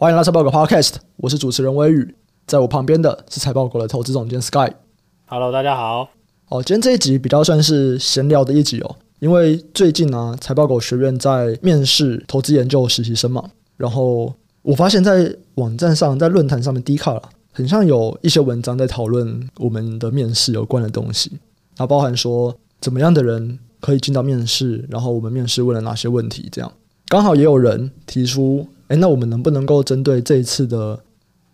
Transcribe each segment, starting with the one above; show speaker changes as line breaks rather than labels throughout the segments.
欢迎来财报狗 Podcast，我是主持人威宇，在我旁边的是财报狗的投资总监 Sky。
Hello，大家好。
哦，今天这一集比较算是闲聊的一集哦，因为最近呢、啊，财报狗学院在面试投资研究实习生嘛，然后我发现，在网站上，在论坛上面，Dcard 很像有一些文章在讨论我们的面试有关的东西，它包含说怎么样的人可以进到面试，然后我们面试问了哪些问题，这样刚好也有人提出。诶，那我们能不能够针对这一次的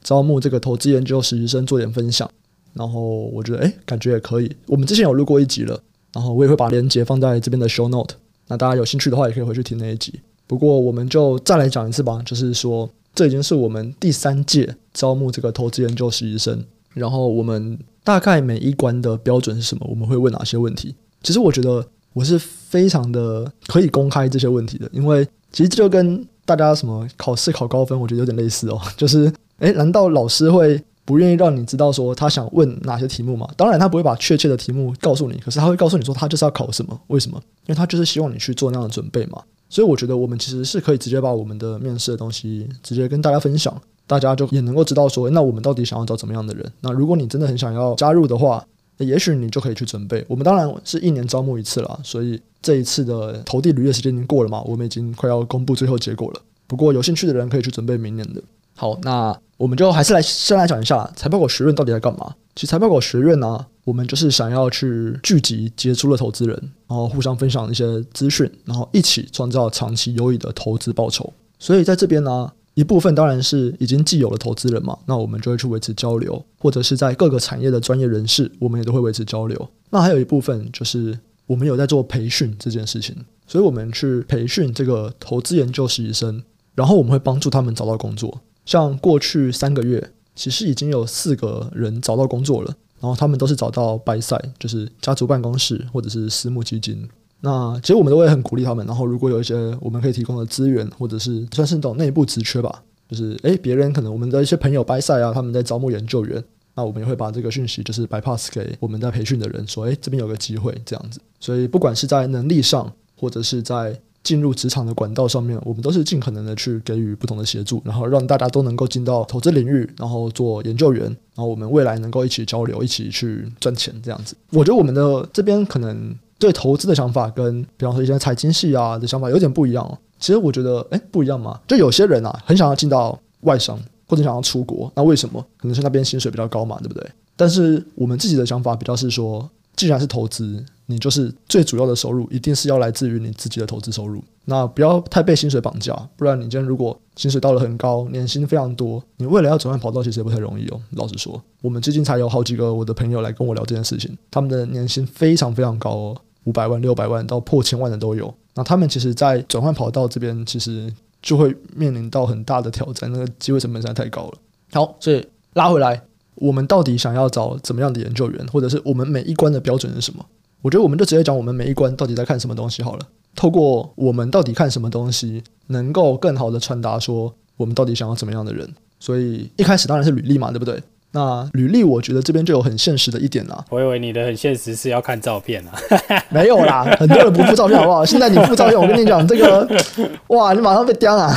招募这个投资研究实习生做点分享？然后我觉得，诶，感觉也可以。我们之前有录过一集了，然后我也会把链接放在这边的 show note。那大家有兴趣的话，也可以回去听那一集。不过我们就再来讲一次吧，就是说，这已经是我们第三届招募这个投资研究实习生。然后我们大概每一关的标准是什么？我们会问哪些问题？其实我觉得我是非常的可以公开这些问题的，因为其实这就跟大家什么考试考高分，我觉得有点类似哦。就是，诶，难道老师会不愿意让你知道说他想问哪些题目吗？当然，他不会把确切的题目告诉你，可是他会告诉你说他就是要考什么，为什么？因为他就是希望你去做那样的准备嘛。所以我觉得我们其实是可以直接把我们的面试的东西直接跟大家分享，大家就也能够知道说，那我们到底想要找怎么样的人？那如果你真的很想要加入的话，也许你就可以去准备。我们当然是一年招募一次了，所以。这一次的投递履历时间已经过了嘛？我们已经快要公布最后结果了。不过有兴趣的人可以去准备明年的。好，那我们就还是来先来讲一下财报狗学院到底在干嘛。其实财报狗学院呢、我们就是想要去聚集杰出的投资人，然后互相分享一些资讯，然后一起创造长期优异的投资报酬。所以在这边呢，一部分当然是已经既有的投资人嘛，那我们就会去维持交流，或者是在各个产业的专业人士，我们也都会维持交流。那还有一部分就是。我们有在做培训这件事情，所以我们去培训这个投资研究实习生，然后我们会帮助他们找到工作。像过去三个月，其实已经有四个人找到工作了，然后他们都是找到 b y s i 就是家族办公室或者是私募基金。那其实我们都会很鼓励他们。然后如果有一些我们可以提供的资源，或者是算是那种内部职缺吧，就是诶，别人可能我们的一些朋友拜赛啊，他们在招募研究员。那我们也会把这个讯息就是 bypass 给我们在培训的人，说，诶，这边有个机会这样子。所以不管是在能力上，或者是在进入职场的管道上面，我们都是尽可能的去给予不同的协助，然后让大家都能够进到投资领域，然后做研究员，然后我们未来能够一起交流，一起去赚钱这样子。我觉得我们的这边可能对投资的想法跟，比方说一些财经系啊的想法有点不一样哦。其实我觉得，诶，不一样嘛。就有些人啊，很想要进到外商。或者想要出国，那为什么？可能是那边薪水比较高嘛，对不对？但是我们自己的想法比较是说，既然是投资，你就是最主要的收入一定是要来自于你自己的投资收入。那不要太被薪水绑架，不然你今天如果薪水到了很高，年薪非常多，你未来要转换跑道其实也不太容易哦。老实说，我们最近才有好几个我的朋友来跟我聊这件事情，他们的年薪非常非常高哦，五百万、六百万到破千万的都有。那他们其实，在转换跑道这边，其实。就会面临到很大的挑战，那个机会成本实在太高了。好，所以拉回来，我们到底想要找怎么样的研究员，或者是我们每一关的标准是什么？我觉得我们就直接讲我们每一关到底在看什么东西好了。透过我们到底看什么东西，能够更好的传达说我们到底想要怎么样的人。所以一开始当然是履历嘛，对不对？那履历，我觉得这边就有很现实的一点了。
我以为你的很现实是要看照片啊，
没有啦，很多人不附照片，好不好？现在你附照片，我跟你讲这个，哇，你马上被刁啊！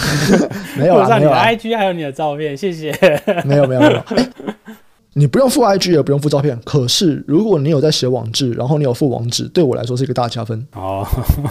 没有啦，
上你的 IG 还有你的照片，谢谢。
没有没有没有，欸，你不用附 IG 也不用附照片，可是如果你有在写网志，然后你有附网志，对我来说是一个大加分哦。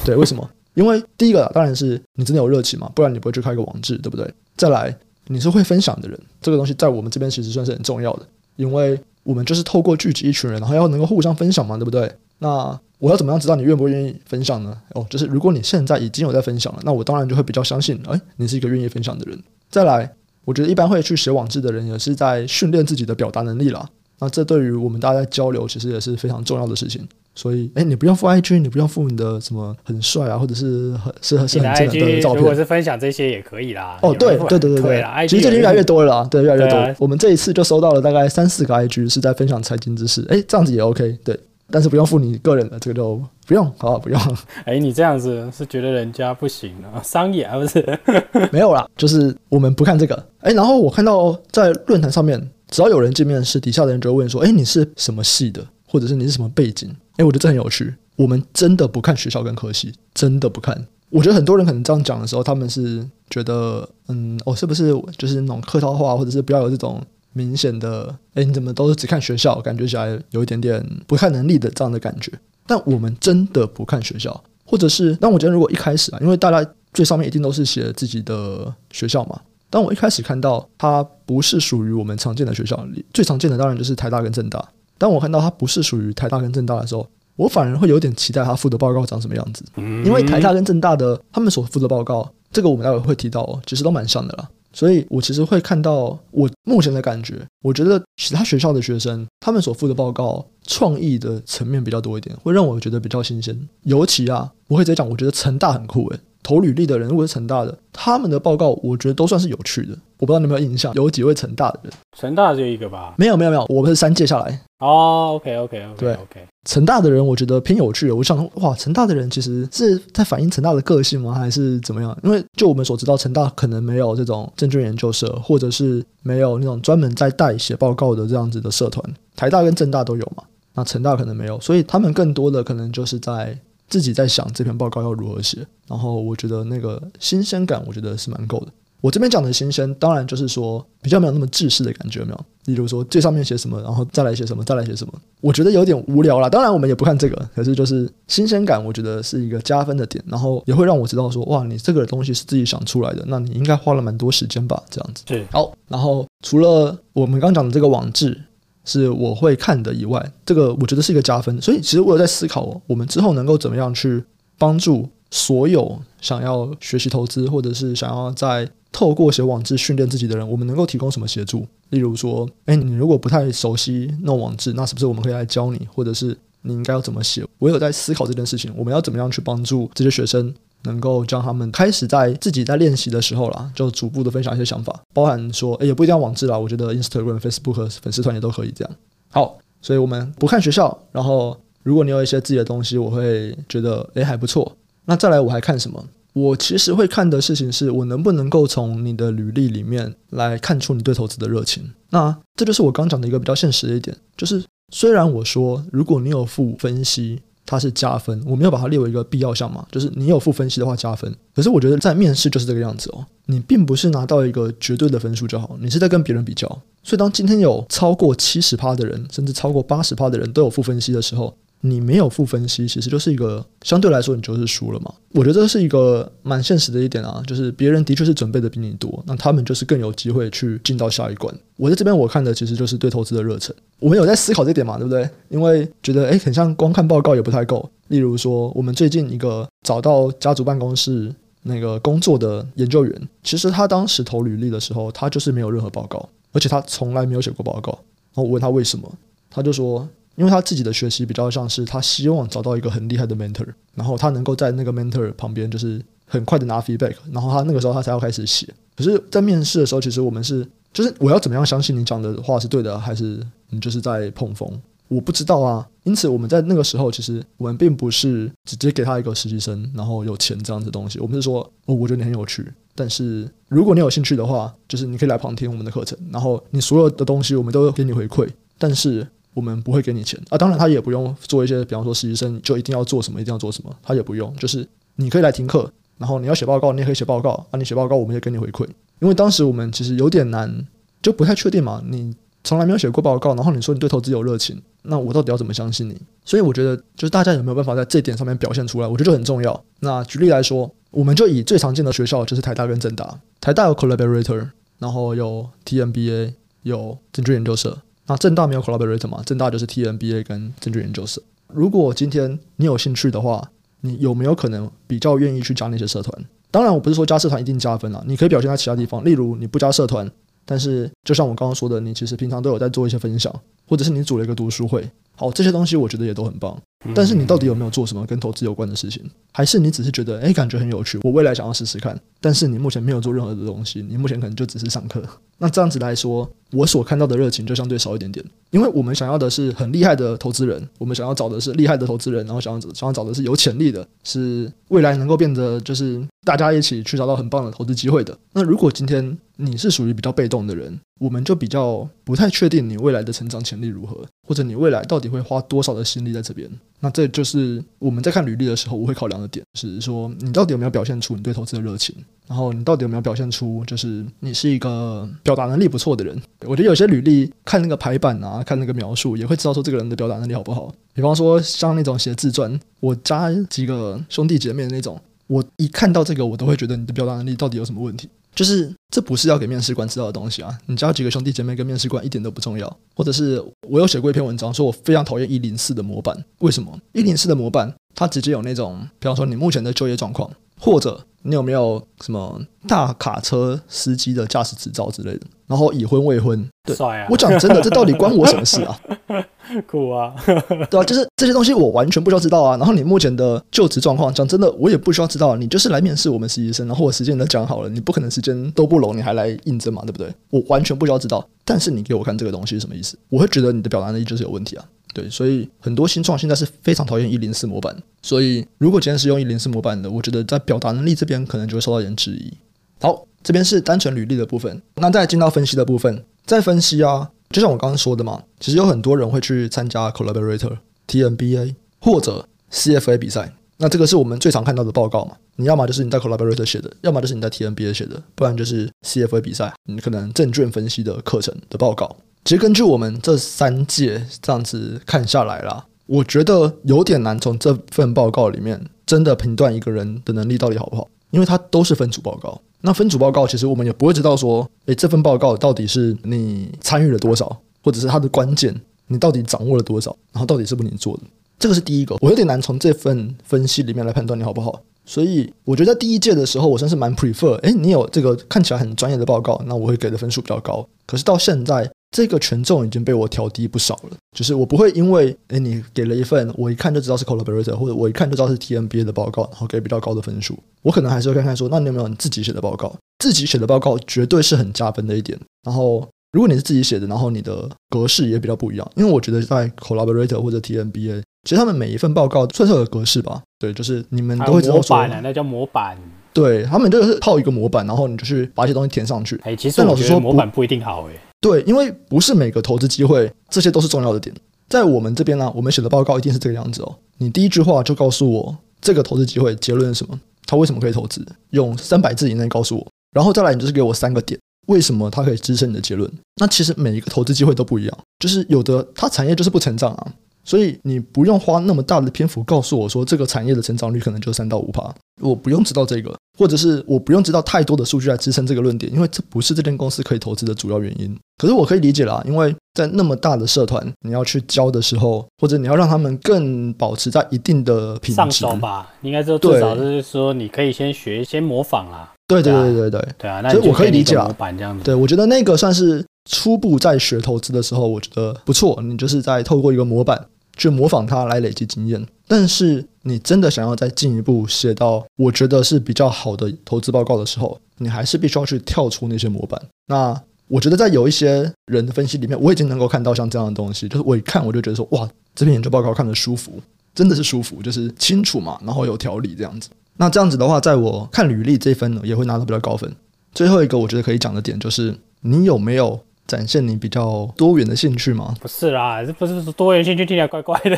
对，为什么？因为第一个当然是你真的有热情嘛，不然你不会去开一个网志，对不对？再来。你是会分享的人，这个东西在我们这边其实算是很重要的，因为我们就是透过聚集一群人，然后要能够互相分享嘛，对不对？那我要怎么样知道你愿不愿意分享呢？哦，就是如果你现在已经有在分享了，那我当然就会比较相信，哎，你是一个愿意分享的人。再来，我觉得一般会去写网志的人也是在训练自己的表达能力啦。那这对于我们大家交流，其实也是非常重要的事情。所以，哎，你不用附 IG，你不用附你的什么很帅啊，或者是很适合是很正的照片。
如果是分享这些也可以啦。
哦，对对对对对，其实最近越来越多了啦，对，越来越多。啊、我们这一次就收到了大概三四个 IG 是在分享财经知识，哎，这样子也 OK，对。但是不用付你个人的，这个就不用，好，好，不用。
哎，你这样子是觉得人家不行啊？商业啊不是？
没有啦，就是我们不看这个。哎，然后我看到在论坛上面，只要有人见面，是底下的人就会问说，哎，你是什么系的，或者是你是什么背景？哎，我觉得这很有趣。我们真的不看学校跟科系，真的不看。我觉得很多人可能这样讲的时候，他们是觉得，嗯，哦，是不是就是那种客套话，或者是不要有这种明显的，哎，你怎么都是只看学校，感觉起来有一点点不看能力的这样的感觉。但我们真的不看学校，或者是，但我觉得如果一开始啊，因为大家最上面一定都是写自己的学校嘛。当我一开始看到它不是属于我们常见的学校里，最常见的当然就是台大跟政大。当我看到它不是属于台大跟政大的时候，我反而会有点期待它附的报告长什么样子。因为台大跟政大的他们所负的报告，这个我们待会会提到哦，其实都蛮像的啦。所以我其实会看到我目前的感觉，我觉得其他学校的学生他们所附的报告创意的层面比较多一点，会让我觉得比较新鲜。尤其啊，我会直接讲，我觉得成大很酷诶。投履历的人，如果是成大的，他们的报告我觉得都算是有趣的。我不知道你有没有印象，有几位成大的人？
成大就一个吧？
没有没有没有，我们是三届下来。
哦，OK OK OK，
对
OK。
成大的人我觉得偏有趣的。我想，哇，成大的人其实是在反映成大的个性吗？还是怎么样？因为就我们所知道，成大可能没有这种证券研究社，或者是没有那种专门在代写报告的这样子的社团。台大跟政大都有嘛，那成大可能没有，所以他们更多的可能就是在。自己在想这篇报告要如何写，然后我觉得那个新鲜感，我觉得是蛮够的。我这边讲的新鲜，当然就是说比较没有那么制式的感觉，没有。例如说最上面写什么，然后再来写什么，再来写什么，我觉得有点无聊啦。当然我们也不看这个，可是就是新鲜感，我觉得是一个加分的点，然后也会让我知道说，哇，你这个东西是自己想出来的，那你应该花了蛮多时间吧，这样子。
对，
好，然后除了我们刚讲的这个网志。是我会看的以外，这个我觉得是一个加分。所以其实我有在思考，我们之后能够怎么样去帮助所有想要学习投资，或者是想要在透过写网志训练自己的人，我们能够提供什么协助？例如说，诶，你如果不太熟悉弄网志，那是不是我们可以来教你，或者是你应该要怎么写？我有在思考这件事情，我们要怎么样去帮助这些学生？能够将他们开始在自己在练习的时候啦，就逐步的分享一些想法，包含说，诶，也不一定要网志啦，我觉得 Instagram、Facebook 和粉丝团也都可以这样。好，所以我们不看学校，然后如果你有一些自己的东西，我会觉得诶还不错。那再来我还看什么？我其实会看的事情是我能不能够从你的履历里面来看出你对投资的热情。那这就是我刚讲的一个比较现实的一点，就是虽然我说如果你有附分析。它是加分，我没有把它列为一个必要项嘛，就是你有负分析的话加分。可是我觉得在面试就是这个样子哦，你并不是拿到一个绝对的分数就好，你是在跟别人比较。所以当今天有超过七十趴的人，甚至超过八十趴的人都有负分析的时候，你没有附分析，其实就是一个相对来说你就是输了嘛。我觉得这是一个蛮现实的一点啊，就是别人的确是准备的比你多，那他们就是更有机会去进到下一关。我在这边我看的其实就是对投资的热忱。我们有在思考这点嘛，对不对？因为觉得诶，很像光看报告也不太够。例如说，我们最近一个找到家族办公室那个工作的研究员，其实他当时投履历的时候，他就是没有任何报告，而且他从来没有写过报告。然后我问他为什么，他就说。因为他自己的学习比较像是他希望找到一个很厉害的 mentor，然后他能够在那个 mentor 旁边就是很快的拿 feedback，然后他那个时候他才要开始写。可是，在面试的时候，其实我们是就是我要怎么样相信你讲的话是对的，还是你就是在碰风？我不知道啊。因此，我们在那个时候其实我们并不是直接给他一个实习生，然后有钱这样子东西。我们是说，哦，我觉得你很有趣，但是如果你有兴趣的话，就是你可以来旁听我们的课程，然后你所有的东西我们都给你回馈，但是。我们不会给你钱啊，当然他也不用做一些，比方说实习生就一定要做什么，一定要做什么，他也不用，就是你可以来听课，然后你要写报告，你也可以写报告啊，你写报告我们也给你回馈，因为当时我们其实有点难，就不太确定嘛，你从来没有写过报告，然后你说你对投资有热情，那我到底要怎么相信你？所以我觉得就是大家有没有办法在这点上面表现出来，我觉得就很重要。那举例来说，我们就以最常见的学校就是台大跟政大，台大有 Collaborator，然后有 TMBA，有证券研究社。那正大没有 collaborator 嘛？正大就是 TMBA 跟证券研究社。如果今天你有兴趣的话，你有没有可能比较愿意去加那些社团？当然，我不是说加社团一定加分啊，你可以表现在其他地方。例如，你不加社团，但是就像我刚刚说的，你其实平常都有在做一些分享，或者是你组了一个读书会。好，这些东西我觉得也都很棒。但是你到底有没有做什么跟投资有关的事情？还是你只是觉得，诶，感觉很有趣，我未来想要试试看。但是你目前没有做任何的东西，你目前可能就只是上课。那这样子来说，我所看到的热情就相对少一点点。因为我们想要的是很厉害的投资人，我们想要找的是厉害的投资人，然后想要想要找的是有潜力的，是未来能够变得就是大家一起去找到很棒的投资机会的。那如果今天你是属于比较被动的人，我们就比较不太确定你未来的成长潜力如何，或者你未来到底会花多少的心力在这边。那这就是我们在看履历的时候，我会考量的点，是说你到底有没有表现出你对投资的热情，然后你到底有没有表现出就是你是一个表达能力不错的人。我觉得有些履历看那个排版啊，看那个描述，也会知道说这个人的表达能力好不好。比方说像那种写自传，我加几个兄弟姐妹的那种，我一看到这个，我都会觉得你的表达能力到底有什么问题。就是这不是要给面试官知道的东西啊！你交几个兄弟姐妹跟面试官一点都不重要。或者是我有写过一篇文章，说我非常讨厌一零四的模板。为什么？一零四的模板它直接有那种，比方说你目前的就业状况，或者你有没有什么大卡车司机的驾驶执照之类的，然后已婚未婚。对，啊！我讲真的，这到底关我什么事啊？
苦啊，
对啊，就是这些东西我完全不需要知道啊。然后你目前的就职状况，讲真的，我也不需要知道。你就是来面试我们实习生，然后我时间都讲好了，你不可能时间都不拢，你还来应征嘛，对不对？我完全不需要知道。但是你给我看这个东西是什么意思？我会觉得你的表达能力就是有问题啊。对，所以很多新创现在是非常讨厌一零四模板。所以如果今天是用一零四模板的，我觉得在表达能力这边可能就会受到一点质疑。好，这边是单纯履历的部分，那再进到分析的部分，再分析啊。就像我刚刚说的嘛，其实有很多人会去参加 Collaborator、TMBA 或者 CFA 比赛。那这个是我们最常看到的报告嘛。你要么就是你在 Collaborator 写的，要么就是你在 TMBA 写的，不然就是 CFA 比赛。你可能证券分析的课程的报告。其实根据我们这三届这样子看下来啦，我觉得有点难从这份报告里面真的评断一个人的能力到底好不好，因为它都是分组报告。那分组报告其实我们也不会知道说，诶，这份报告到底是你参与了多少，或者是它的关键你到底掌握了多少，然后到底是不是你做的，这个是第一个。我有点难从这份分析里面来判断你好不好。所以我觉得在第一届的时候，我算是蛮 prefer，诶，你有这个看起来很专业的报告，那我会给的分数比较高。可是到现在。这个权重已经被我调低不少了，就是我不会因为诶你给了一份我一看就知道是 collaborator 或者我一看就知道是 TMBA 的报告，然后给比较高的分数，我可能还是会看看说，那你有没有你自己写的报告？自己写的报告绝对是很加分的一点。然后如果你是自己写的，然后你的格式也比较不一样，因为我觉得在 collaborator 或者 TMBA，其实他们每一份报告算是有格式吧？对，就是你们都会知道说，
模板那叫模板。
对，他们就是套一个模板，然后你就去把一些东西填上去。
哎，其实老实说模板不一定好诶。
对，因为不是每个投资机会，这些都是重要的点。在我们这边呢、我们写的报告一定是这个样子哦。你第一句话就告诉我这个投资机会结论是什么，它为什么可以投资，用三百字以内告诉我。然后再来，你就是给我三个点，为什么它可以支撑你的结论。那其实每一个投资机会都不一样，就是有的它产业就是不成长啊。所以你不用花那么大的篇幅告诉我说这个产业的成长率可能就三到五趴，我不用知道这个，或者是我不用知道太多的数据来支撑这个论点，因为这不是这间公司可以投资的主要原因。可是我可以理解啦，因为在那么大的社团，你要去教的时候，或者你要让他们更保持在一定的品质
上手吧，应该说至少就是说你可以先学，先模仿啦。
对对对对对
对啊，那我
可以理解啊。
模板这样子，
对，我觉得那个算是初步在学投资的时候，我觉得不错。你就是在透过一个模板。去模仿它来累积经验，但是你真的想要再进一步写到我觉得是比较好的投资报告的时候，你还是必须要去跳出那些模板。那我觉得在有一些人的分析里面，我已经能够看到像这样的东西，就是我一看我就觉得说，哇，这篇研究报告看得舒服，真的是舒服，就是清楚嘛，然后有条理这样子。那这样子的话，在我看履历这一分呢，也会拿到比较高分。最后一个我觉得可以讲的点就是，你有没有？展现你比较多元的兴趣吗？
不是啦，这不是说多元兴趣听起来怪怪的。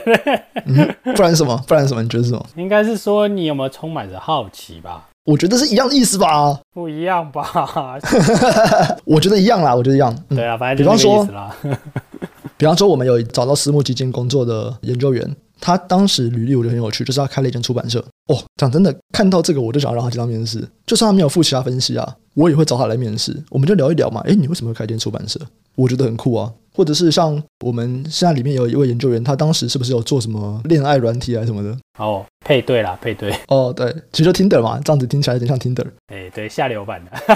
嗯，不然什么？不然什么？你觉得什么？
应该是说你有没有充满着好奇吧？
我觉得是一样的意思吧？
不一样吧？
我觉得一样啦，我觉得一样。
对啊，反正。
比方说，比方说，我们有找到私募基金工作的研究员。他当时履历我觉得很有趣，就是他开了一间出版社。哦，讲真的，看到这个我就想让他进到面试。就算他没有付其他分析啊，我也会找他来面试。我们就聊一聊嘛。诶，你为什么会开一间出版社？我觉得很酷啊。或者是像我们现在里面有一位研究员，他当时是不是有做什么恋爱软体啊什么的？
哦，配对啦，配对。
哦，对，其实就 Tinder 嘛，这样子听起来有点像 Tinder。
哎，对，下流版的。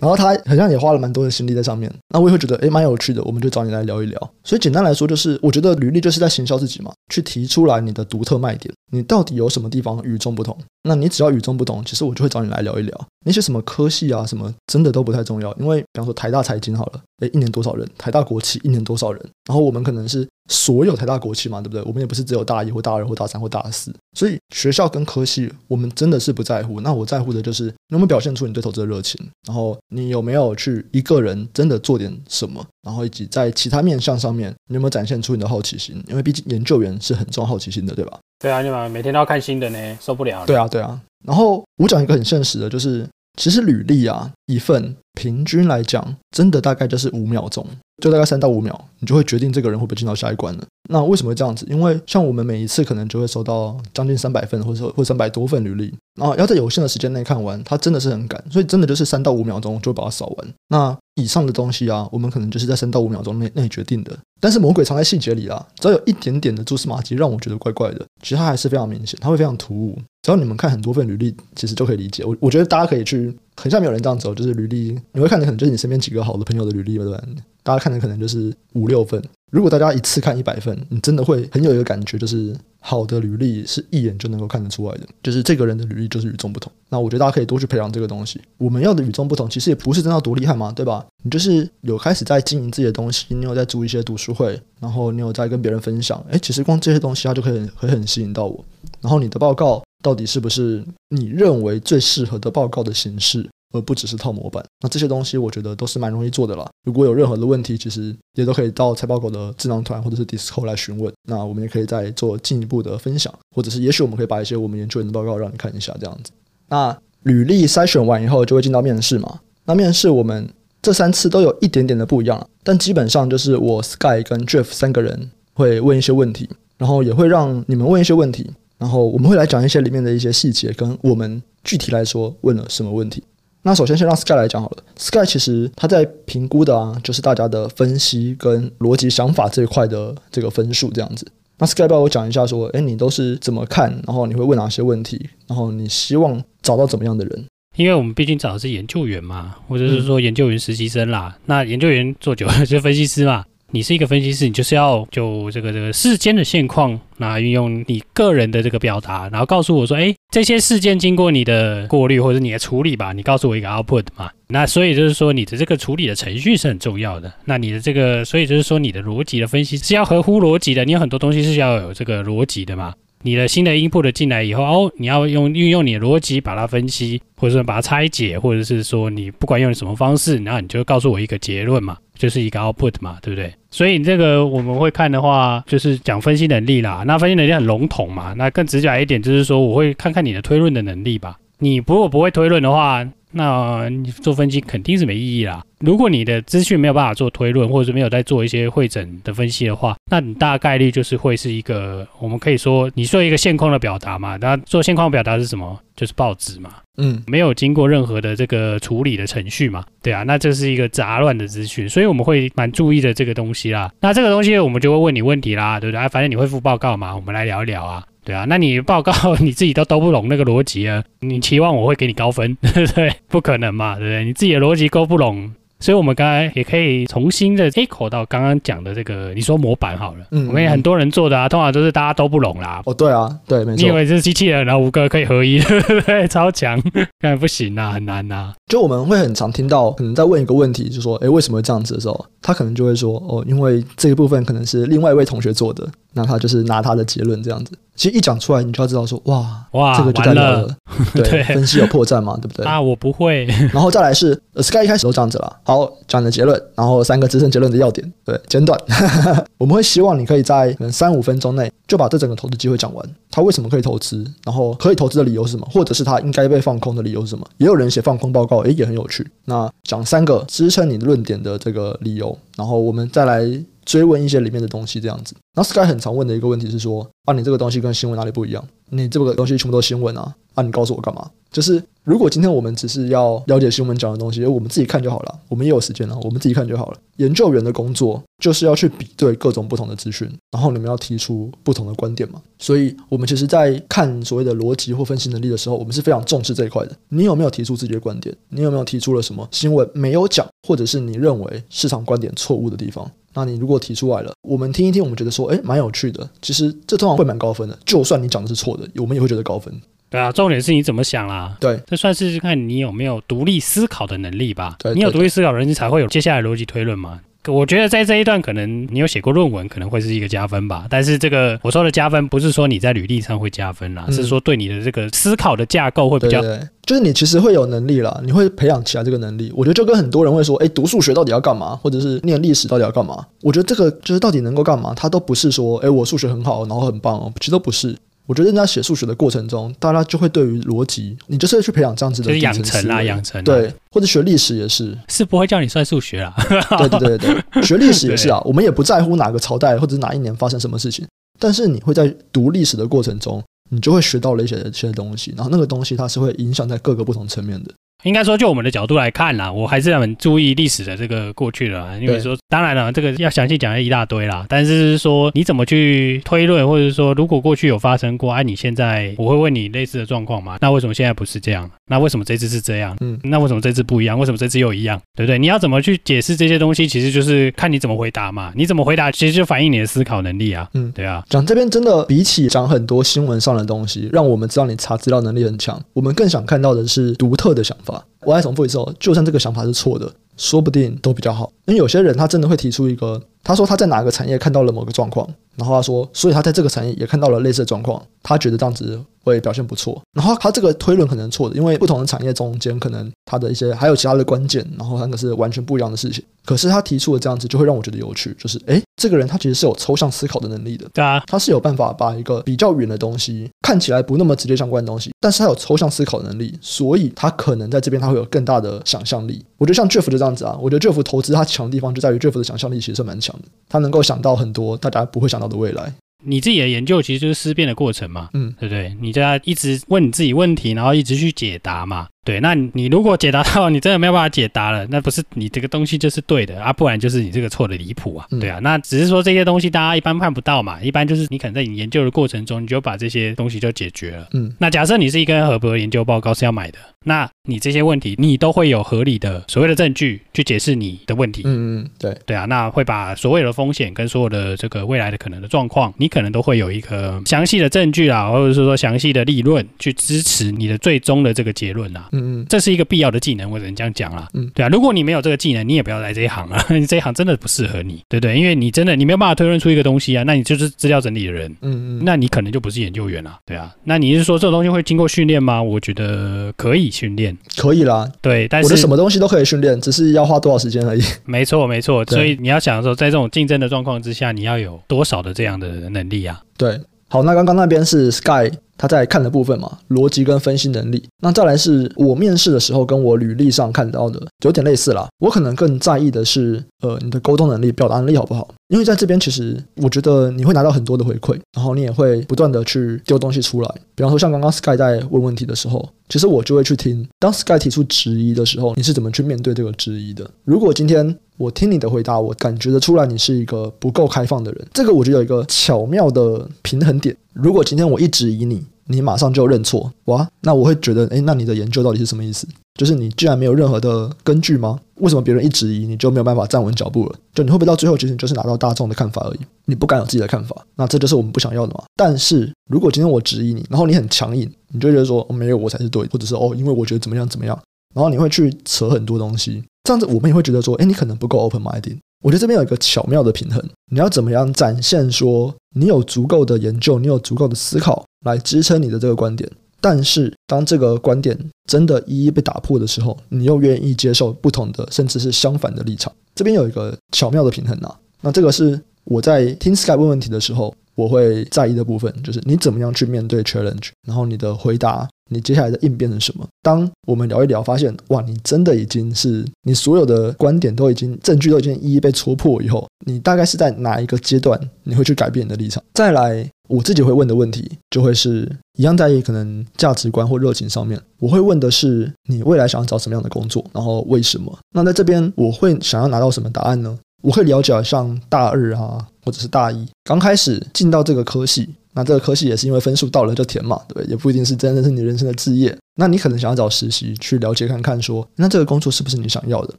然后他好像也花了蛮多的心力在上面。那我也会觉得，哎，蛮有趣的，我们就找你来聊一聊。所以简单来说，就是我觉得履历就是在行销自己嘛，去提出来你的独特卖点。你到底有什么地方与众不同？那你只要与众不同，其实我就会找你来聊一聊。那些什么科系啊，什么真的都不太重要。因为比方说台大财经好了，诶，一年多少人？台大国企一年多少人？然后我们可能是所有台大国企嘛，对不对？我们也不是只有大一或大二或大三或大四。所以学校跟科系，我们真的是不在乎。那我在乎的就是你有没有表现出你对投资的热情，然后你有没有去一个人真的做点什么，然后以及在其他面向上面，你有没有展现出你的好奇心？因为毕竟研究员是很重好奇心的，对吧？
对啊，你们每天都要看新的呢，受不了。
对啊，对啊。然后我讲一个很现实的，就是其实履历啊，一份平均来讲，真的大概就是五秒钟，就大概三到五秒，你就会决定这个人会不会进到下一关了。那为什么会这样子？因为像我们每一次可能就会收到将近三百份，或者说或三百多份履历，然后要在有限的时间内看完，它真的是很赶，所以真的就是三到五秒钟就会把它扫完。那以上的东西啊，我们可能就是在三到五秒钟内内决定的。但是魔鬼藏在细节里啦，只要有一点点的蛛丝马迹让我觉得怪怪的，其实它还是非常明显，它会非常突兀。只要你们看很多份履历，其实就可以理解。我我觉得大家可以去，很像没有人这样走，就是履历你会看的可能就是你身边几个好的朋友的履历吧，对吧？大家看的可能就是五六份。如果大家一次看一百份，你真的会很有一个感觉，就是好的履历是一眼就能够看得出来的，就是这个人的履历就是与众不同。那我觉得大家可以多去培养这个东西。我们要的与众不同，其实也不是真的要多厉害嘛，对吧？你就是有开始在经营自己的东西，你有在租一些读书会，然后你有在跟别人分享，诶，其实光这些东西它就可以会很吸引到我。然后你的报告到底是不是你认为最适合的报告的形式？而不只是套模板，那这些东西我觉得都是蛮容易做的啦。如果有任何的问题，其实也都可以到财报狗的智囊团或者是 Discord 来询问。那我们也可以再做进一步的分享，或者是也许我们可以把一些我们研究员的报告让你看一下，这样子。那履历筛选完以后，就会进到面试嘛。那面试我们这三次都有一点点的不一样，但基本上就是我 Sky 跟 Jeff 三个人会问一些问题，然后也会让你们问一些问题，然后我们会来讲一些里面的一些细节，跟我们具体来说问了什么问题。那首先先让 Sky 来讲好了。Sky 其实他在评估的啊，就是大家的分析跟逻辑想法这一块的这个分数这样子。那 Sky 帮我讲一下，说，哎，你都是怎么看？然后你会问哪些问题？然后你希望找到怎么样的人？
因为我们毕竟找的是研究员嘛，或者是说研究员实习生啦。那研究员做久了就分析师嘛。你是一个分析师，你就是要就这个这个事件的现况，那运用你个人的这个表达，然后告诉我说，哎，这些事件经过你的过滤或者你的处理吧，你告诉我一个 output 嘛。那所以就是说，你的这个处理的程序是很重要的。那你的这个，所以就是说，你的逻辑的分析是要合乎逻辑的。你有很多东西是要有这个逻辑的嘛。你的新的 input 进来以后，哦，你要用运用你的逻辑把它分析，或者说把它拆解，或者是说你不管用什么方式，然后你就告诉我一个结论嘛。就是一个 output 嘛，对不对？所以这个我们会看的话，就是讲分析能力啦。那分析能力很笼统嘛。那更直接一点，就是说我会看看你的推论的能力吧。你如果不会推论的话，那你做分析肯定是没意义啦。如果你的资讯没有办法做推论，或者是没有在做一些会诊的分析的话，那你大概率就是会是一个，我们可以说你做一个现况的表达嘛。那做现况表达是什么？就是报纸嘛。嗯，没有经过任何的这个处理的程序嘛。对啊，那这是一个杂乱的资讯，所以我们会蛮注意的这个东西啦。那这个东西我们就会问你问题啦，对不对？啊，反正你会附报告嘛，我们来聊一聊啊。对啊，那你报告 你自己都兜不拢那个逻辑啊，你期望我会给你高分，对 不对？不可能嘛，对不对？你自己的逻辑勾不拢。所以，我们刚才也可以重新的 echo 到刚刚讲的这个，你说模板好了，嗯，我们也很多人做的啊，通常都是大家都不拢啦。
哦，对啊，对，没错。
你以为是机器人，然后五个可以合一，对 不对？超强，当然不行啊，很难呐。
就我们会很常听到，可能在问一个问题，就说，哎，为什么会这样子的时候，他可能就会说，哦，因为这个部分可能是另外一位同学做的，那他就是拿他的结论这样子。其实一讲出来，你就要知道说，哇哇，这个就代表了，对，对分析有破绽嘛，对不对？
啊，我不会。
然后再来是 Sky 一开始都这样子了。好，讲的结论，然后三个支撑结论的要点，对，简短。我们会希望你可以在可能三五分钟内就把这整个投资机会讲完。他为什么可以投资？然后可以投资的理由是什么？或者是他应该被放空的理由是什么？也有人写放空报告，诶，也很有趣。那讲三个支撑你的论点的这个理由，然后我们再来。追问一些里面的东西，这样子。那 Sky 很常问的一个问题是说：啊，你这个东西跟新闻哪里不一样？你这个东西全部都是新闻啊？啊，你告诉我干嘛？就是如果今天我们只是要了解新闻讲的东西，我们自己看就好了。我们也有时间了，我们自己看就好了。研究员的工作就是要去比对各种不同的资讯，然后你们要提出不同的观点嘛。所以，我们其实，在看所谓的逻辑或分析能力的时候，我们是非常重视这一块的。你有没有提出自己的观点？你有没有提出了什么新闻没有讲，或者是你认为市场观点错误的地方？那你如果提出来了，我们听一听，我们觉得说，哎，蛮有趣的。其实这通常会蛮高分的，就算你讲的是错的，我们也会觉得高分。
对啊，重点是你怎么想啦。
对，
这算是看你有没有独立思考的能力吧。
对，
你有独立思考的能力，才会有接下来逻辑推论嘛。我觉得在这一段可能你有写过论文，可能会是一个加分吧。但是这个我说的加分，不是说你在履历上会加分啦，嗯、是说对你的这个思考的架构会比较。
对，对，就是你其实会有能力啦，你会培养起来这个能力。我觉得就跟很多人会说，哎，读数学到底要干嘛，或者是念历史到底要干嘛？我觉得这个就是到底能够干嘛，它都不是说，哎，我数学很好，然后很棒哦，其实都不是。我觉得在写数学的过程中，大家就会对于逻辑，你就是去培养这样子的
养成啦，养成
对，或者学历史也是，
是不会叫你算数学啦。
对对对对，学历史也是啊，我们也不在乎哪个朝代或者哪一年发生什么事情，但是你会在读历史的过程中，你就会学到了一些一些东西，然后那个东西它是会影响在各个不同层面的。
应该说，就我们的角度来看啦，我还是很注意历史的这个过去的，因为说，当然了，这个要详细讲一大堆啦。但是说，你怎么去推论，或者说，如果过去有发生过，哎、啊，你现在我会问你类似的状况吗？那为什么现在不是这样？那为什么这次是这样？嗯，那为什么这次不一样？为什么这次又一样？对不对？你要怎么去解释这些东西？其实就是看你怎么回答嘛。你怎么回答，其实就反映你的思考能力啊。嗯，对啊。
讲这边真的比起讲很多新闻上的东西，让我们知道你查资料能力很强，我们更想看到的是独特的想法。我再重复一次哦，就算这个想法是错的，说不定都比较好。因为有些人他真的会提出一个，他说他在哪个产业看到了某个状况，然后他说，所以他在这个产业也看到了类似的状况，他觉得这样子会表现不错。然后他这个推论可能错的，因为不同的产业中间可能他的一些还有其他的关键，然后那个是完全不一样的事情。可是他提出的这样子，就会让我觉得有趣，就是诶，这个人他其实是有抽象思考的能力的，
对啊，
他是有办法把一个比较远的东西，看起来不那么直接相关的东西，但是他有抽象思考能力，所以他可能在这边他会有更大的想象力。我觉得像 Jeff 就这样子啊，我觉得 Jeff 投资他强的地方就在于 Jeff 的想象力其实是蛮强的，他能够想到很多大家不会想到的未来。
你自己的研究其实就是思辨的过程嘛，嗯，对不对？你就要一直问你自己问题，然后一直去解答嘛。对，那你如果解答到 你真的没有办法解答了，那不是你这个东西就是对的啊，不然就是你这个错的离谱啊，对啊。那只是说这些东西大家一般看不到嘛，一般就是你可能在你研究的过程中，你就把这些东西就解决了。嗯，那假设你是一个合格研究报告是要买的，那你这些问题你都会有合理的所谓的证据去解释你的问题。
嗯嗯，对
对啊，那会把所有的风险跟所有的这个未来的可能的状况，你可能都会有一个详细的证据啊，或者是说详细的理论去支持你的最终的这个结论啊。嗯嗯，这是一个必。要的技能，我只能这样讲啦。嗯，对啊，如果你没有这个技能，你也不要来这一行啊。你 这一行真的不适合你，对不对？因为你真的你没有办法推论出一个东西啊，那你就是资料整理的人。嗯嗯，那你可能就不是研究员了，对啊。那你是说这种东西会经过训练吗？我觉得可以训练，
可以啦。
对，但是
我的什么东西都可以训练，只是要花多少时间而已。
没错，没错。所以你要想说，在这种竞争的状况之下，你要有多少的这样的能力啊？
对。好，那刚刚那边是 Sky 他在看的部分嘛，逻辑跟分析能力。那再来是我面试的时候跟我履历上看到的，有点类似啦。我可能更在意的是，呃，你的沟通能力、表达能力好不好？因为在这边其实我觉得你会拿到很多的回馈，然后你也会不断的去丢东西出来。比方说像刚刚 Sky 在问问题的时候，其实我就会去听，当 Sky 提出质疑的时候，你是怎么去面对这个质疑的？如果今天我听你的回答，我感觉得出来你是一个不够开放的人，这个我觉得有一个巧妙的平衡点。如果今天我一直疑你，你马上就认错，哇，那我会觉得，诶，那你的研究到底是什么意思？就是你居然没有任何的根据吗？为什么别人一质疑你就没有办法站稳脚步了？就你会不会到最后其实你就是拿到大众的看法而已？你不敢有自己的看法，那这就是我们不想要的嘛。但是如果今天我质疑你，然后你很强硬，你就觉得说，没有我才是对，或者是哦，因为我觉得怎么样怎么样，然后你会去扯很多东西，这样子我们也会觉得说，诶，你可能不够 open minded。我觉得这边有一个巧妙的平衡，你要怎么样展现说你有足够的研究，你有足够的思考来支撑你的这个观点，但是当这个观点真的一一被打破的时候，你又愿意接受不同的甚至是相反的立场，这边有一个巧妙的平衡啊。那这个是我在听 Sky 问问题的时候，我会在意的部分，就是你怎么样去面对 challenge，然后你的回答。你接下来的应变是什么？当我们聊一聊，发现哇，你真的已经是你所有的观点都已经证据都已经一一被戳破以后，你大概是在哪一个阶段你会去改变你的立场？再来，我自己会问的问题就会是一样，在于可能价值观或热情上面，我会问的是你未来想要找什么样的工作，然后为什么？那在这边我会想要拿到什么答案呢？我会了解像大二啊，或者是大一刚开始进到这个科系。那这个科系也是因为分数到了就填嘛，对不对？也不一定是真的是你人生的志业。那你可能想要找实习去了解看看说，说那这个工作是不是你想要的？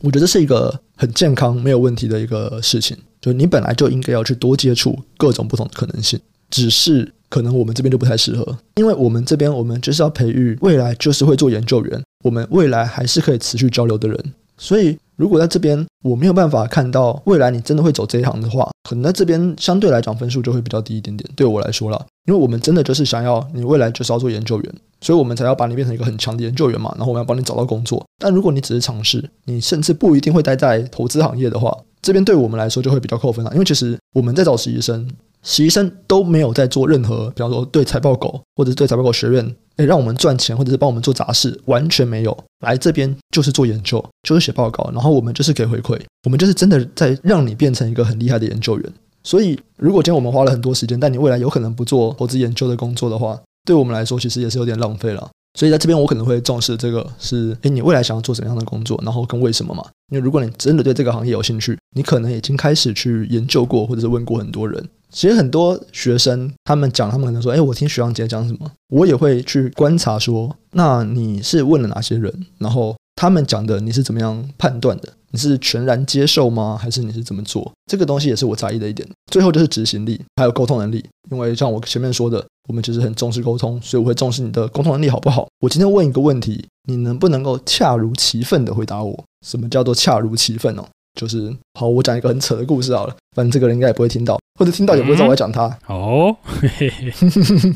我觉得是一个很健康、没有问题的一个事情。就你本来就应该要去多接触各种不同的可能性，只是可能我们这边就不太适合，因为我们这边我们就是要培育未来就是会做研究员，我们未来还是可以持续交流的人，所以。如果在这边我没有办法看到未来你真的会走这一行的话，可能在这边相对来讲分数就会比较低一点点。对我来说啦，因为我们真的就是想要你未来就是要做研究员，所以我们才要把你变成一个很强的研究员嘛。然后我们要帮你找到工作。但如果你只是尝试，你甚至不一定会待在投资行业的话，这边对我们来说就会比较扣分了。因为其实我们在找实习生。实习生都没有在做任何，比方说对财报狗或者是对财报狗学院，诶，让我们赚钱或者是帮我们做杂事，完全没有。来这边就是做研究，就是写报告，然后我们就是给回馈，我们就是真的在让你变成一个很厉害的研究员。所以，如果今天我们花了很多时间，但你未来有可能不做投资研究的工作的话，对我们来说其实也是有点浪费了。所以在这边我可能会重视这个是，诶，你未来想要做什么样的工作，然后跟为什么嘛？因为如果你真的对这个行业有兴趣，你可能已经开始去研究过，或者是问过很多人。其实很多学生他们讲，他们可能说：“哎，我听徐阳杰讲什么。”我也会去观察说：“那你是问了哪些人？然后他们讲的你是怎么样判断的？你是全然接受吗？还是你是怎么做？这个东西也是我在意的一点。最后就是执行力，还有沟通能力。因为像我前面说的，我们其实很重视沟通，所以我会重视你的沟通能力好不好？我今天问一个问题，你能不能够恰如其分的回答我？什么叫做恰如其分哦？就是好，我讲一个很扯的故事好了，反正这个人应该也不会听到。或者听到也不会知道我在讲他、
嗯、哦，嘿嘿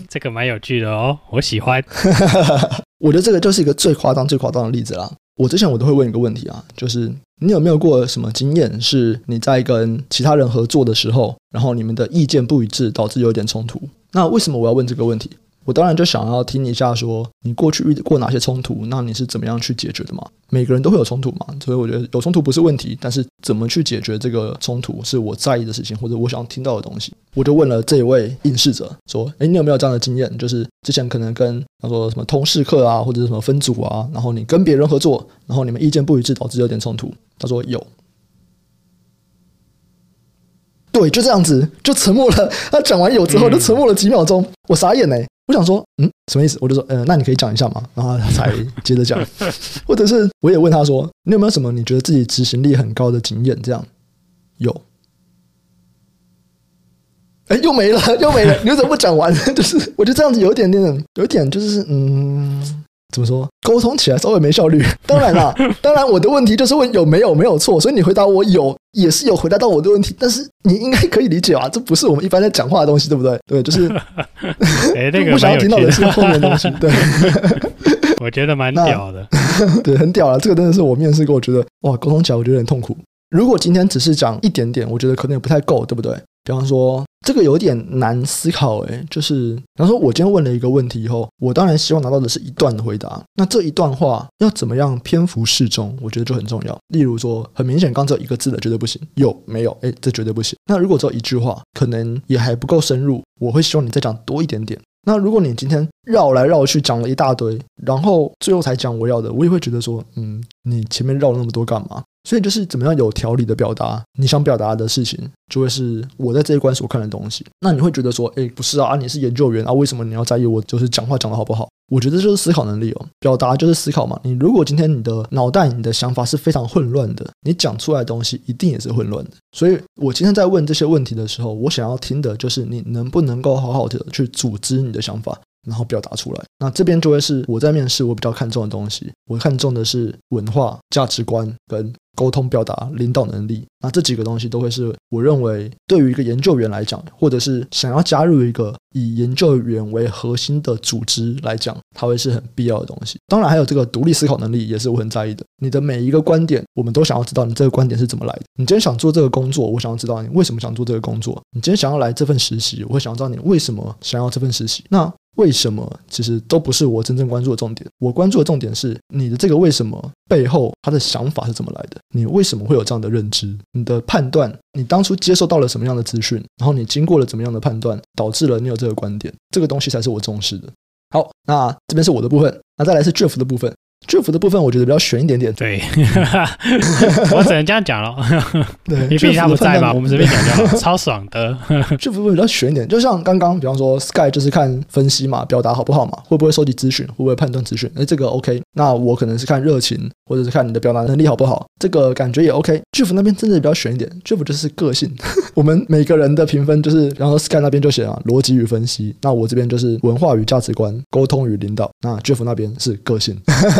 这个蛮有趣的哦，我喜欢。
我觉得这个就是一个最夸张、最夸张的例子啦。我之前我都会问一个问题啊，就是你有没有过什么经验，是你在跟其他人合作的时候，然后你们的意见不一致，导致有点冲突？那为什么我要问这个问题？我当然就想要听一下，说你过去遇过哪些冲突，那你是怎么样去解决的嘛？每个人都会有冲突嘛，所以我觉得有冲突不是问题，但是怎么去解决这个冲突是我在意的事情，或者我想听到的东西。我就问了这一位应试者说：“诶，你有没有这样的经验？就是之前可能跟他说什么通识课啊，或者是什么分组啊，然后你跟别人合作，然后你们意见不一致，导致有点冲突。”他说有。对，就这样子，就沉默了。他讲完有之后，就沉默了几秒钟，我傻眼呢。我想说，嗯，什么意思？我就说，嗯、呃，那你可以讲一下嘛，然后他才接着讲，或者是我也问他说，你有没有什么你觉得自己执行力很高的经验？这样有，哎，又没了，又没了，你为什么不讲完？就是我觉得这样子有一点点，有一点就是，嗯。怎么说？沟通起来稍微没效率。当然啦，当然我的问题就是问有没有没有错，所以你回答我有，也是有回答到我的问题。但是你应该可以理解啊，这不是我们一般在讲话的东西，对不对？对，就是，哎，那个不想要听到的是后面的东西。对，
我觉得蛮屌的，
对，很屌啊。这个真的是我面试过，我觉得哇，沟通起来我觉得有点痛苦。如果今天只是讲一点点，我觉得可能也不太够，对不对？比方说，这个有点难思考，诶，就是，比方说，我今天问了一个问题以后，我当然希望拿到的是一段的回答。那这一段话要怎么样篇幅适中，我觉得就很重要。例如说，很明显，刚只有一个字的绝对不行，有没有？诶，这绝对不行。那如果只有一句话，可能也还不够深入，我会希望你再讲多一点点。那如果你今天绕来绕去讲了一大堆，然后最后才讲我要的，我也会觉得说，嗯，你前面绕了那么多干嘛？所以就是怎么样有条理的表达你想表达的事情，就会是我在这一关所看的东西。那你会觉得说，诶，不是啊，你是研究员啊，为什么你要在意我就是讲话讲得好不好？我觉得就是思考能力哦，表达就是思考嘛。你如果今天你的脑袋、你的想法是非常混乱的，你讲出来的东西一定也是混乱的。所以我今天在问这些问题的时候，我想要听的就是你能不能够好好的去组织你的想法。然后表达出来，那这边就会是我在面试我比较看重的东西。我看重的是文化、价值观跟沟通表达、领导能力。那这几个东西都会是我认为对于一个研究员来讲，或者是想要加入一个以研究员为核心的组织来讲，它会是很必要的东西。当然，还有这个独立思考能力也是我很在意的。你的每一个观点，我们都想要知道你这个观点是怎么来的。你今天想做这个工作，我想要知道你为什么想做这个工作。你今天想要来这份实习，我会想要知道你为什么想要这份实习。那为什么其实都不是我真正关注的重点。我关注的重点是你的这个为什么背后他的想法是怎么来的？你为什么会有这样的认知？你的判断，你当初接受到了什么样的资讯？然后你经过了怎么样的判断，导致了你有这个观点？这个东西才是我重视的。好，那这边是我的部分，那再来是 Jeff 的部分。Jeff 的部分我觉得比较悬一点点，
对，我只能这样讲了。对，因为毕竟他不在嘛，我们随便讲就好，超爽的。
祝福部分比较悬一点，就像刚刚，比方说 Sky 就是看分析嘛，表达好不好嘛，会不会收集资讯，会不会判断资讯？哎，这个 OK。那我可能是看热情，或者是看你的表达能力好不好，这个感觉也 OK。Jeff 那边真的比较悬一点，Jeff 就是个性。我们每个人的评分就是，然后 Sky 那边就写啊逻辑与分析，那我这边就是文化与价值观、沟通与领导，那 Jeff 那边是个性。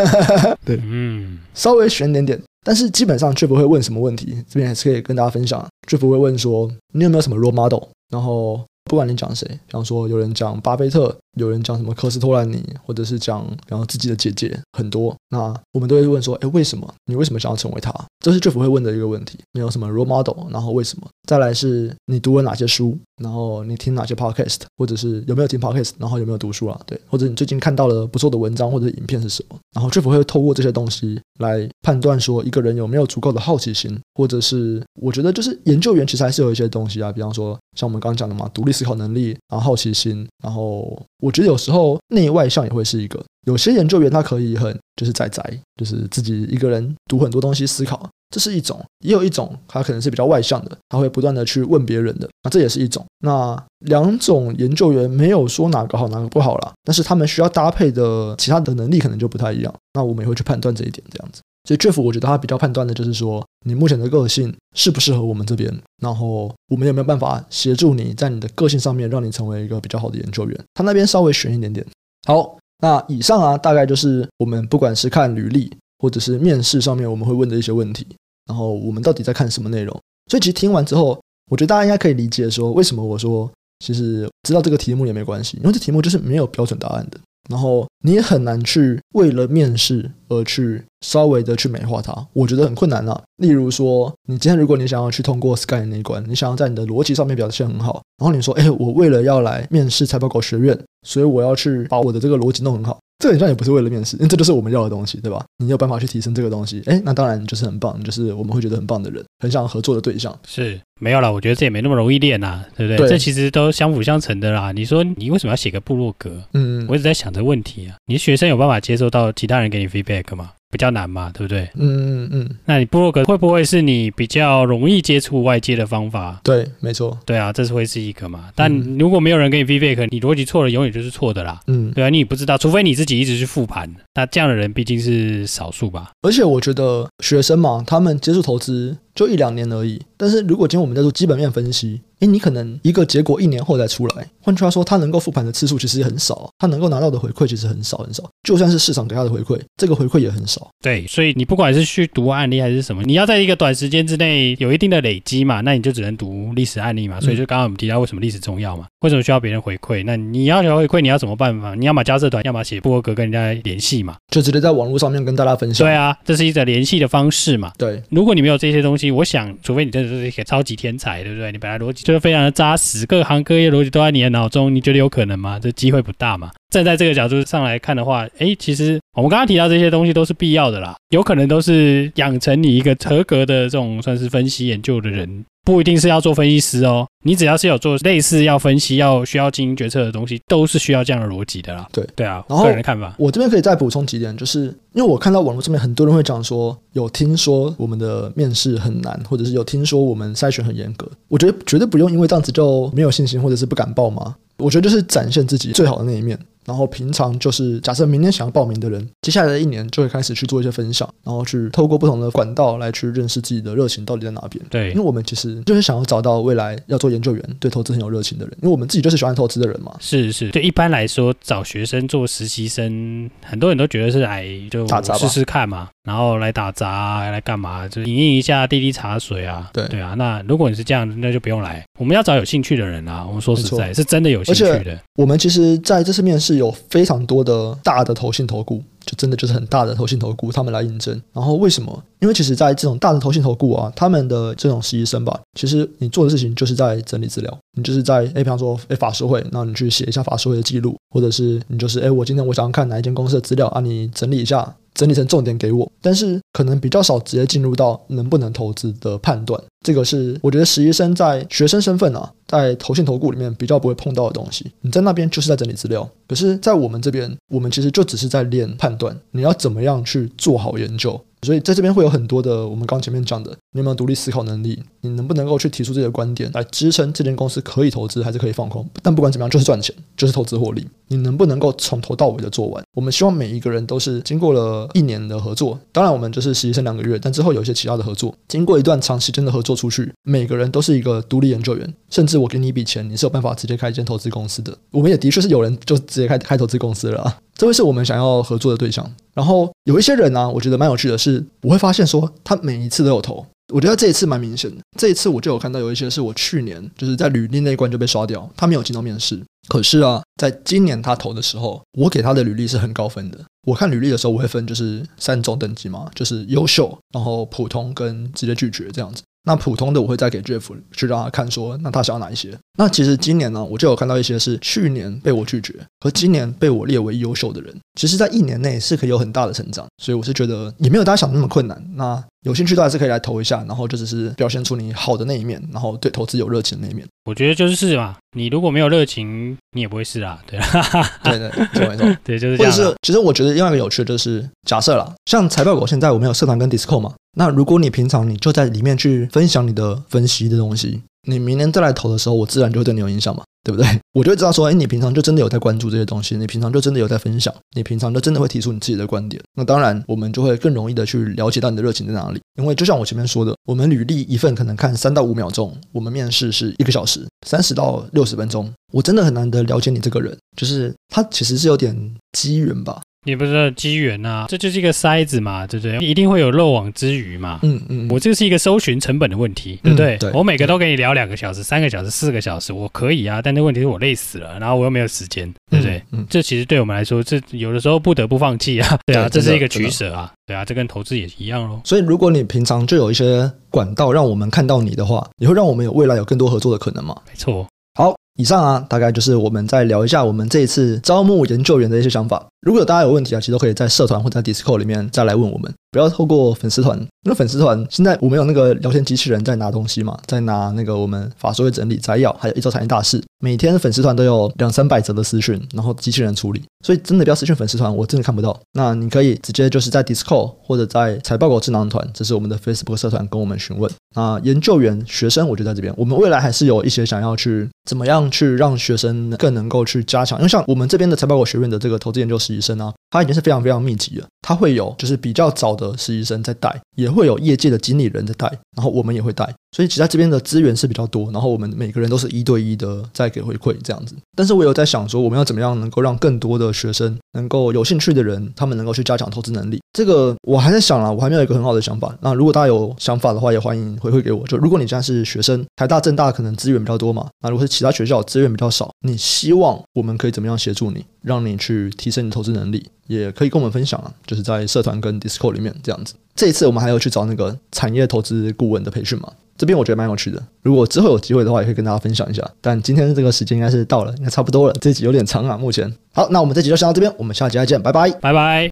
对，嗯，稍微悬一点点，但是基本上 Jeff 会问什么问题，这边还是可以跟大家分享。Jeff 会问说，你有没有什么 role model？然后。不管你讲谁，比方说有人讲巴菲特，有人讲什么科斯托兰尼，或者是讲然后自己的姐姐很多，那我们都会问说，哎，为什么？你为什么想要成为他？这是 Jeff 会问的一个问题。你有什么 role model？然后为什么？再来是你读了哪些书？然后你听哪些 podcast？或者是有没有听 podcast？然后有没有读书啊？对，或者你最近看到了不错的文章或者影片是什么？然后 Jeff 会透过这些东西来判断说一个人有没有足够的好奇心，或者是我觉得就是研究员其实还是有一些东西啊，比方说像我们刚刚讲的嘛，独立思考能力，然后好奇心，然后我觉得有时候内外向也会是一个。有些研究员他可以很就是宅宅，就是自己一个人读很多东西思考，这是一种；也有一种他可能是比较外向的，他会不断的去问别人的，那这也是一种。那两种研究员没有说哪个好哪个不好啦，但是他们需要搭配的其他的能力可能就不太一样。那我们也会去判断这一点，这样子。所以 Jeff 我觉得他比较判断的就是说，你目前的个性适不适合我们这边，然后我们有没有办法协助你在你的个性上面让你成为一个比较好的研究员。他那边稍微悬一点点。好。那以上啊，大概就是我们不管是看履历，或者是面试上面我们会问的一些问题。然后我们到底在看什么内容？所以其实听完之后，我觉得大家应该可以理解说，为什么我说其实知道这个题目也没关系，因为这题目就是没有标准答案的。然后你也很难去为了面试而去稍微的去美化它，我觉得很困难啊。例如说，你今天如果你想要去通过 Sky 那一关，你想要在你的逻辑上面表现很好，然后你说，哎，我为了要来面试财报狗学院，所以我要去把我的这个逻辑弄很好。这很像也不是为了面试，因 为这就是我们要的东西，对吧？你有办法去提升这个东西，哎，那当然就是很棒，就是我们会觉得很棒的人，很想合作的对象。
是没有啦，我觉得这也没那么容易练呐，对不对？对，这其实都相辅相成的啦。你说你为什么要写个部落格？嗯，我一直在想这个问题啊。你的学生有办法接受到其他人给你 feedback 吗？比较难嘛，对不对？嗯嗯嗯。那你部落格会不会是你比较容易接触外界的方法？
对，没错。对
啊，这是会是一个嘛。但如果没有人给你 feedback，你逻辑错了，永远就是错的啦。嗯，对啊，你也不知道，除非你自己一直去复盘。那这样的人毕竟是少数吧。
而且我觉得学生嘛，他们接触投资就一两年而已。但是如果今天我们在做基本面分析，诶，你可能一个结果一年后再出来。换句话说，他能够复盘的次数其实也很少，他能够拿到的回馈其实很少很少。就算是市场给他的回馈，这个回馈也很少。
对，所以你不管是去读案例还是什么，你要在一个短时间之内有一定的累积嘛，那你就只能读历史案例嘛。所以就刚刚我们提到为什么历史重要嘛，为什么需要别人回馈？那你要求回馈，你要怎么办法？你要么加社团，要么写部落格跟人家联系嘛，
就直接在网络上面跟大家分享。
对啊，这是一个联系的方式嘛。
对，
如果你没有这些东西，我想，除非你真的是一个超级天才。对不对？你本来逻辑就是非常的扎实，各行各业逻辑都在你的脑中，你觉得有可能吗？这机会不大嘛。站在这个角度上来看的话，哎，其实我们刚刚提到这些东西都是必要的啦，有可能都是养成你一个合格的这种算是分析研究的人。不一定是要做分析师哦，你只要是有做类似要分析、要需要经营决策的东西，都是需要这样的逻辑的啦。
对
对啊，
然后
个人的看法，
我这边可以再补充几点，就是因为我看到网络上面很多人会讲说，有听说我们的面试很难，或者是有听说我们筛选很严格，我觉得绝对不用因为这样子就没有信心，或者是不敢报嘛？我觉得就是展现自己最好的那一面。然后平常就是假设明天想要报名的人，接下来的一年就会开始去做一些分享，然后去透过不同的管道来去认识自己的热情到底在哪边。
对，
因为我们其实就是想要找到未来要做研究员、对投资很有热情的人，因为我们自己就是喜欢投资的人嘛。
是是，对，一般来说找学生做实习生，很多人都觉得是来就试试看嘛，然后来打杂来干嘛，就饮一下滴滴茶水啊。对对啊，那如果你是这样，那就不用来。我们要找有兴趣的人啊。我们说实在，是真的有兴趣的。
我们其实在这次面试。有非常多的大的投信投顾，就真的就是很大的投信投顾，他们来应征。然后为什么？因为其实，在这种大的投信投顾啊，他们的这种实习生吧，其实你做的事情就是在整理资料，你就是在诶，比方说诶法说会，那你去写一下法说会的记录，或者是你就是诶，我今天我想要看哪一间公司的资料啊，你整理一下，整理成重点给我。但是可能比较少直接进入到能不能投资的判断。这个是我觉得实习生在学生身份啊。在投信投顾里面比较不会碰到的东西。你在那边就是在整理资料，可是，在我们这边，我们其实就只是在练判断，你要怎么样去做好研究。所以在这边会有很多的，我们刚前面讲的，你有没有独立思考能力？你能不能够去提出自己的观点来支撑这间公司可以投资还是可以放空？但不管怎么样，就是赚钱，就是投资获利。你能不能够从头到尾的做完？我们希望每一个人都是经过了一年的合作，当然我们就是实习生两个月，但之后有一些其他的合作，经过一段长时间的合作出去，每个人都是一个独立研究员，甚至我给你一笔钱，你是有办法直接开一间投资公司的。我们也的确是有人就直接开开投资公司了啊。这会是我们想要合作的对象。然后有一些人呢、我觉得蛮有趣的是，我会发现说他每一次都有投。我觉得这一次蛮明显的。这一次我就有看到有一些是我去年就是在履历那一关就被刷掉，他没有进到面试。可是啊，在今年他投的时候，我给他的履历是很高分的。我看履历的时候，我会分就是三种等级嘛，就是优秀，然后普通跟直接拒绝这样子。那普通的我会再给 Jeff 去让他看说，那他想要哪一些？那其实今年呢，我就有看到一些是去年被我拒绝，和今年被我列为优秀的人，其实在一年内是可以有很大的成长，所以我是觉得也没有大家想的那么困难。那有兴趣都还是可以来投一下，然后就只是表现出你好的那一面，然后对投资有热情的那一面。
我觉得就是试嘛，你如果没有热情，你也不会试 啊。对，
对对，没错，
对，就是这样。或者
是，其实我觉得另外一个有趣的就是假设啦，像财报狗现在我们有社团跟 Discord 嘛。那如果你平常你就在里面去分享你的分析的东西，你明年再来投的时候，我自然就会对你有影响嘛，对不对？我就会知道说，哎，你平常就真的有在关注这些东西，你平常就真的有在分享，你平常就真的会提出你自己的观点。那当然，我们就会更容易的去了解到你的热情在哪里。因为就像我前面说的，我们履历一份可能看三到五秒钟，我们面试是一个小时，三十到六十分钟，我真的很难得了解你这个人，就是他其实是有点机缘吧。
也不是机缘呐，这就是一个筛子嘛，对不对？一定会有漏网之鱼嘛。
嗯嗯，
我这是一个搜寻成本的问题，对不对？对，我每个都跟你聊两个小时、三个小时、四个小时，我可以啊。但那问题是我累死了，然后我又没有时间，对不对？嗯，这其实对我们来说，这有的时候不得不放弃啊。对啊，这是一个取舍啊。对啊，这跟投资也一样喽。
所以，如果你平常就有一些管道让我们看到你的话，也会让我们有未来有更多合作的可能嘛？
没错。
好。以上啊，大概就是我们再聊一下我们这一次招募研究员的一些想法。如果大家有问题啊，其实都可以在社团或者在 Discord 里面再来问我们，不要透过粉丝团。因为粉丝团现在我们有那个聊天机器人在拿东西嘛，在拿那个我们法说会整理摘要，还有一周产业大事。每天粉丝团都有两三百则的私讯，然后机器人处理，所以真的不要私讯粉丝团，我真的看不到。那你可以直接就是在 Discord 或者在财报狗智囊团，这是我们的 Facebook 社团，跟我们询问。那研究员学生，我就在这边。我们未来还是有一些想要去怎么样去让学生更能够去加强，因为像我们这边的财报狗学院的这个投资研究实习生啊，他已经是非常非常密集了。他会有就是比较早的实习生在带，也会有业界的经理人在带，然后我们也会带。所以其实这边的资源是比较多，然后我们每个人都是一对一的在给回馈这样子。但是我有在想说，我们要怎么样能够让更多的学生能够有兴趣的人，他们能够去加强投资能力。这个我还在想啊，我还没有一个很好的想法。那如果大家有想法的话，也欢迎回馈给我。就如果你现在是学生，台大、政大可能资源比较多嘛，那如果是其他学校资源比较少，你希望我们可以怎么样协助你，让你去提升你投资能力，也可以跟我们分享啊，就是在社团跟 Discord 里面这样子。这一次我们还有去找那个产业投资顾问的培训嘛。这边我觉得蛮有趣的，如果之后有机会的话，也可以跟大家分享一下。但今天这个时间应该是到了，应该差不多了。这集有点长啊，目前。好，那我们这集就先到这边，我们下集再见，拜拜，
拜拜。